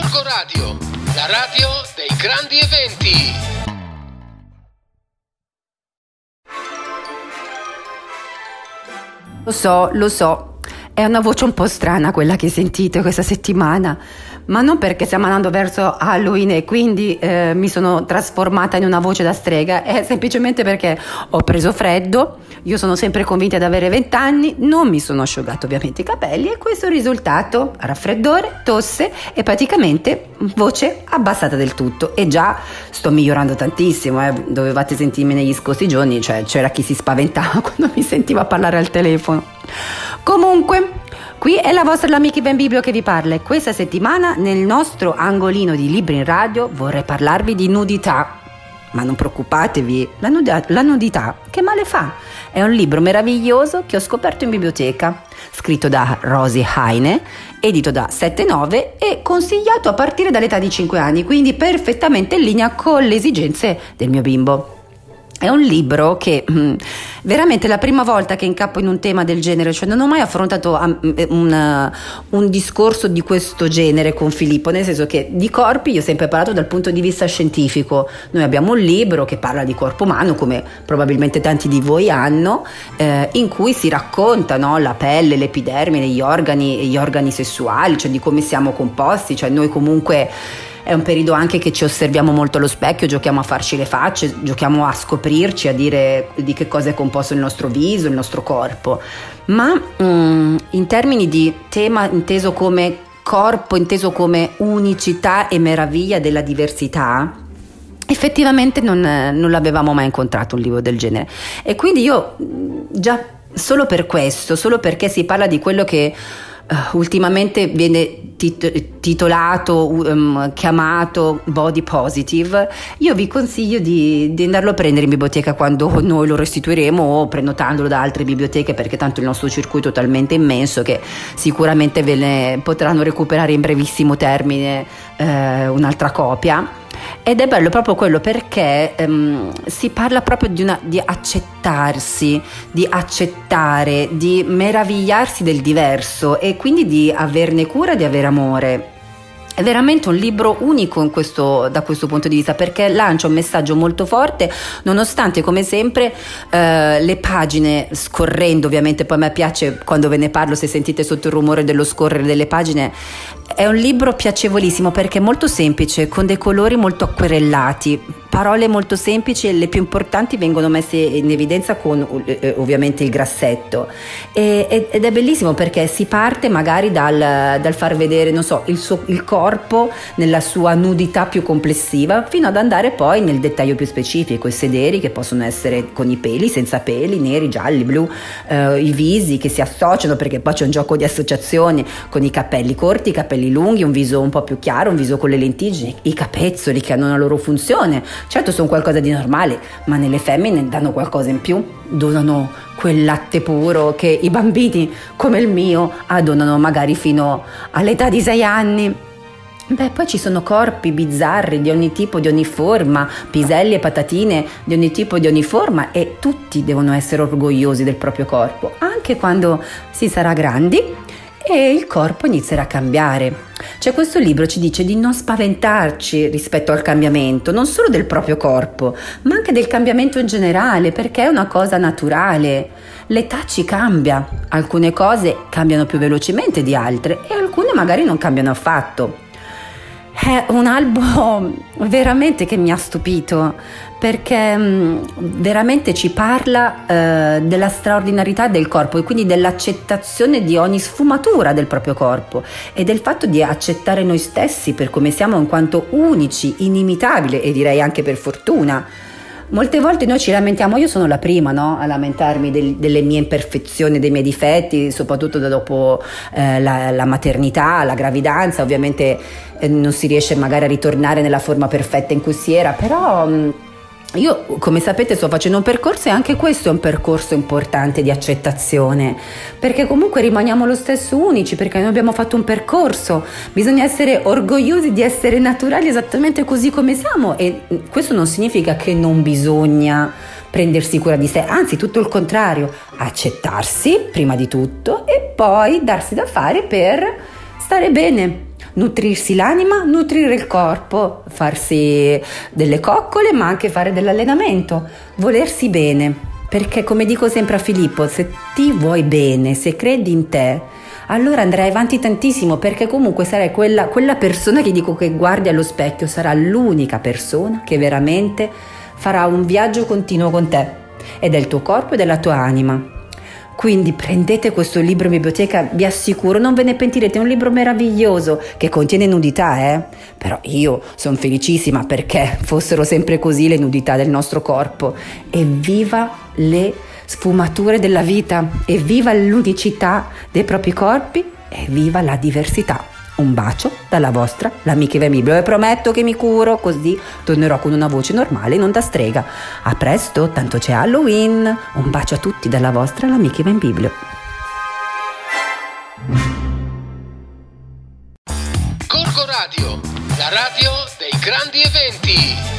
Gorgo Radio, la radio dei grandi eventi. Lo so, lo so, è una voce un po' strana quella che sentite questa settimana, ma non perché stiamo andando verso Halloween e quindi eh, mi sono trasformata in una voce da strega, è semplicemente perché ho preso freddo, io sono sempre convinta di avere 20 anni, non mi sono asciugato ovviamente i capelli e questo risultato, raffreddore, tosse e praticamente voce abbassata del tutto e già sto migliorando tantissimo, eh. dovevate sentirmi negli scorsi giorni, cioè c'era chi si spaventava quando mi sentiva parlare al telefono. Comunque, Qui è la vostra L'Amichi Ben Biblio che vi parla e questa settimana nel nostro angolino di libri in radio vorrei parlarvi di nudità. Ma non preoccupatevi, la, nud- la nudità che male fa? È un libro meraviglioso che ho scoperto in biblioteca, scritto da Rosie Heine, edito da 7-9 e consigliato a partire dall'età di 5 anni, quindi perfettamente in linea con le esigenze del mio bimbo. È un libro che mm, veramente la prima volta che incappo in un tema del genere, cioè non ho mai affrontato um, un, uh, un, discorso di questo genere con Filippo, nel senso che di corpi io ho sempre parlato dal punto di vista scientifico. Noi abbiamo un libro che parla di corpo umano, come probabilmente tanti di voi hanno, eh, in cui si racconta no, la pelle, l'epidermide, gli organi, gli organi sessuali, cioè di come siamo composti, cioè noi comunque è un periodo anche che ci osserviamo molto allo specchio, giochiamo a farci le facce, giochiamo a scoprirci, a dire di che cosa è composto il nostro viso, il nostro corpo. Ma mm, in termini di tema inteso come corpo, inteso come unicità e meraviglia della diversità, effettivamente non, non l'avevamo mai incontrato un libro del genere. E quindi io mm, già solo per questo, solo perché si parla di quello che ultimamente viene tit- titolato, um, chiamato body positive, io vi consiglio di, di, andarlo a prendere in biblioteca quando noi lo restituiremo o prenotandolo da altre biblioteche perché tanto il nostro circuito è talmente immenso che sicuramente ve ne potranno recuperare in brevissimo termine eh, un'altra copia ed è bello proprio quello perché ehm, si parla proprio di, una, di accettarsi, di accettare, di meravigliarsi del diverso e quindi di averne cura, di avere amore. È veramente un libro unico questo, da questo punto di vista perché lancia un messaggio molto forte nonostante come sempre eh, le pagine scorrendo ovviamente poi a me piace quando ve ne parlo se sentite sotto il rumore dello scorrere delle pagine è un libro piacevolissimo perché è molto semplice con dei colori molto acquerellati parole molto semplici e le più importanti vengono messe in evidenza con eh, ovviamente il grassetto. E, ed è bellissimo perché si parte magari dal, dal far vedere non so, il, suo, il corpo nella sua nudità più complessiva fino ad andare poi nel dettaglio più specifico, i sederi che possono essere con i peli, senza peli, neri, gialli, blu, eh, i visi che si associano perché poi c'è un gioco di associazioni con i capelli corti, i capelli lunghi, un viso un po' più chiaro, un viso con le lentiggini, i capezzoli che hanno una loro funzione Certo sono qualcosa di normale, ma nelle femmine danno qualcosa in più, donano quel latte puro che i bambini come il mio adonano magari fino all'età di 6 anni. Beh, poi ci sono corpi bizzarri di ogni tipo, di ogni forma, piselli e patatine di ogni tipo, di ogni forma e tutti devono essere orgogliosi del proprio corpo, anche quando si sarà grandi e il corpo inizierà a cambiare. Cioè questo libro ci dice di non spaventarci rispetto al cambiamento, non solo del proprio corpo, ma anche del cambiamento in generale, perché è una cosa naturale. L'età ci cambia, alcune cose cambiano più velocemente di altre e alcune magari non cambiano affatto. È un albo veramente che mi ha stupito perché mm, veramente ci parla eh, della straordinarietà del corpo e quindi dell'accettazione di ogni sfumatura del proprio corpo e del fatto di accettare noi stessi per come siamo in quanto unici, inimitabili e direi anche per fortuna. Molte volte noi ci lamentiamo, io sono la prima no? a lamentarmi del, delle mie imperfezioni, dei miei difetti, soprattutto dopo eh, la, la, maternità, la gravidanza, ovviamente eh, non si riesce magari a ritornare nella forma perfetta in cui si era, però... Mh, mm, io, come sapete, sto facendo un percorso e anche questo è un percorso importante di accettazione, perché comunque rimaniamo lo stesso unici, perché noi abbiamo fatto un percorso, bisogna essere orgogliosi di essere naturali esattamente così come siamo e questo non significa che non bisogna prendersi cura di sé, anzi tutto il contrario, accettarsi prima di tutto e poi darsi da fare per stare bene, nutrirsi l'anima, nutrire il corpo, farsi delle coccole, ma anche fare dell'allenamento, volersi bene. Perché come dico sempre a Filippo, se ti vuoi bene, se credi in te, allora andrai avanti tantissimo perché comunque sarai quella, quella persona che dico che guardi allo specchio, sarà l'unica persona che veramente farà un viaggio continuo con te ed è il tuo corpo e della tua anima. Quindi prendete questo libro in biblioteca, vi assicuro, non ve ne pentirete, è un libro meraviglioso che contiene nudità, eh? Però io sono felicissima perché fossero sempre così le nudità del nostro corpo. E viva le sfumature della vita, e viva l'unicità dei propri corpi, e viva la diversità. Un bacio dalla vostra, l'amica Iva Biblio e prometto che mi curo, così tornerò con una voce normale, non da strega. A presto, tanto c'è Halloween. Un bacio a tutti dalla vostra, l'amica Iva Biblio. Corco Radio, la radio dei grandi eventi.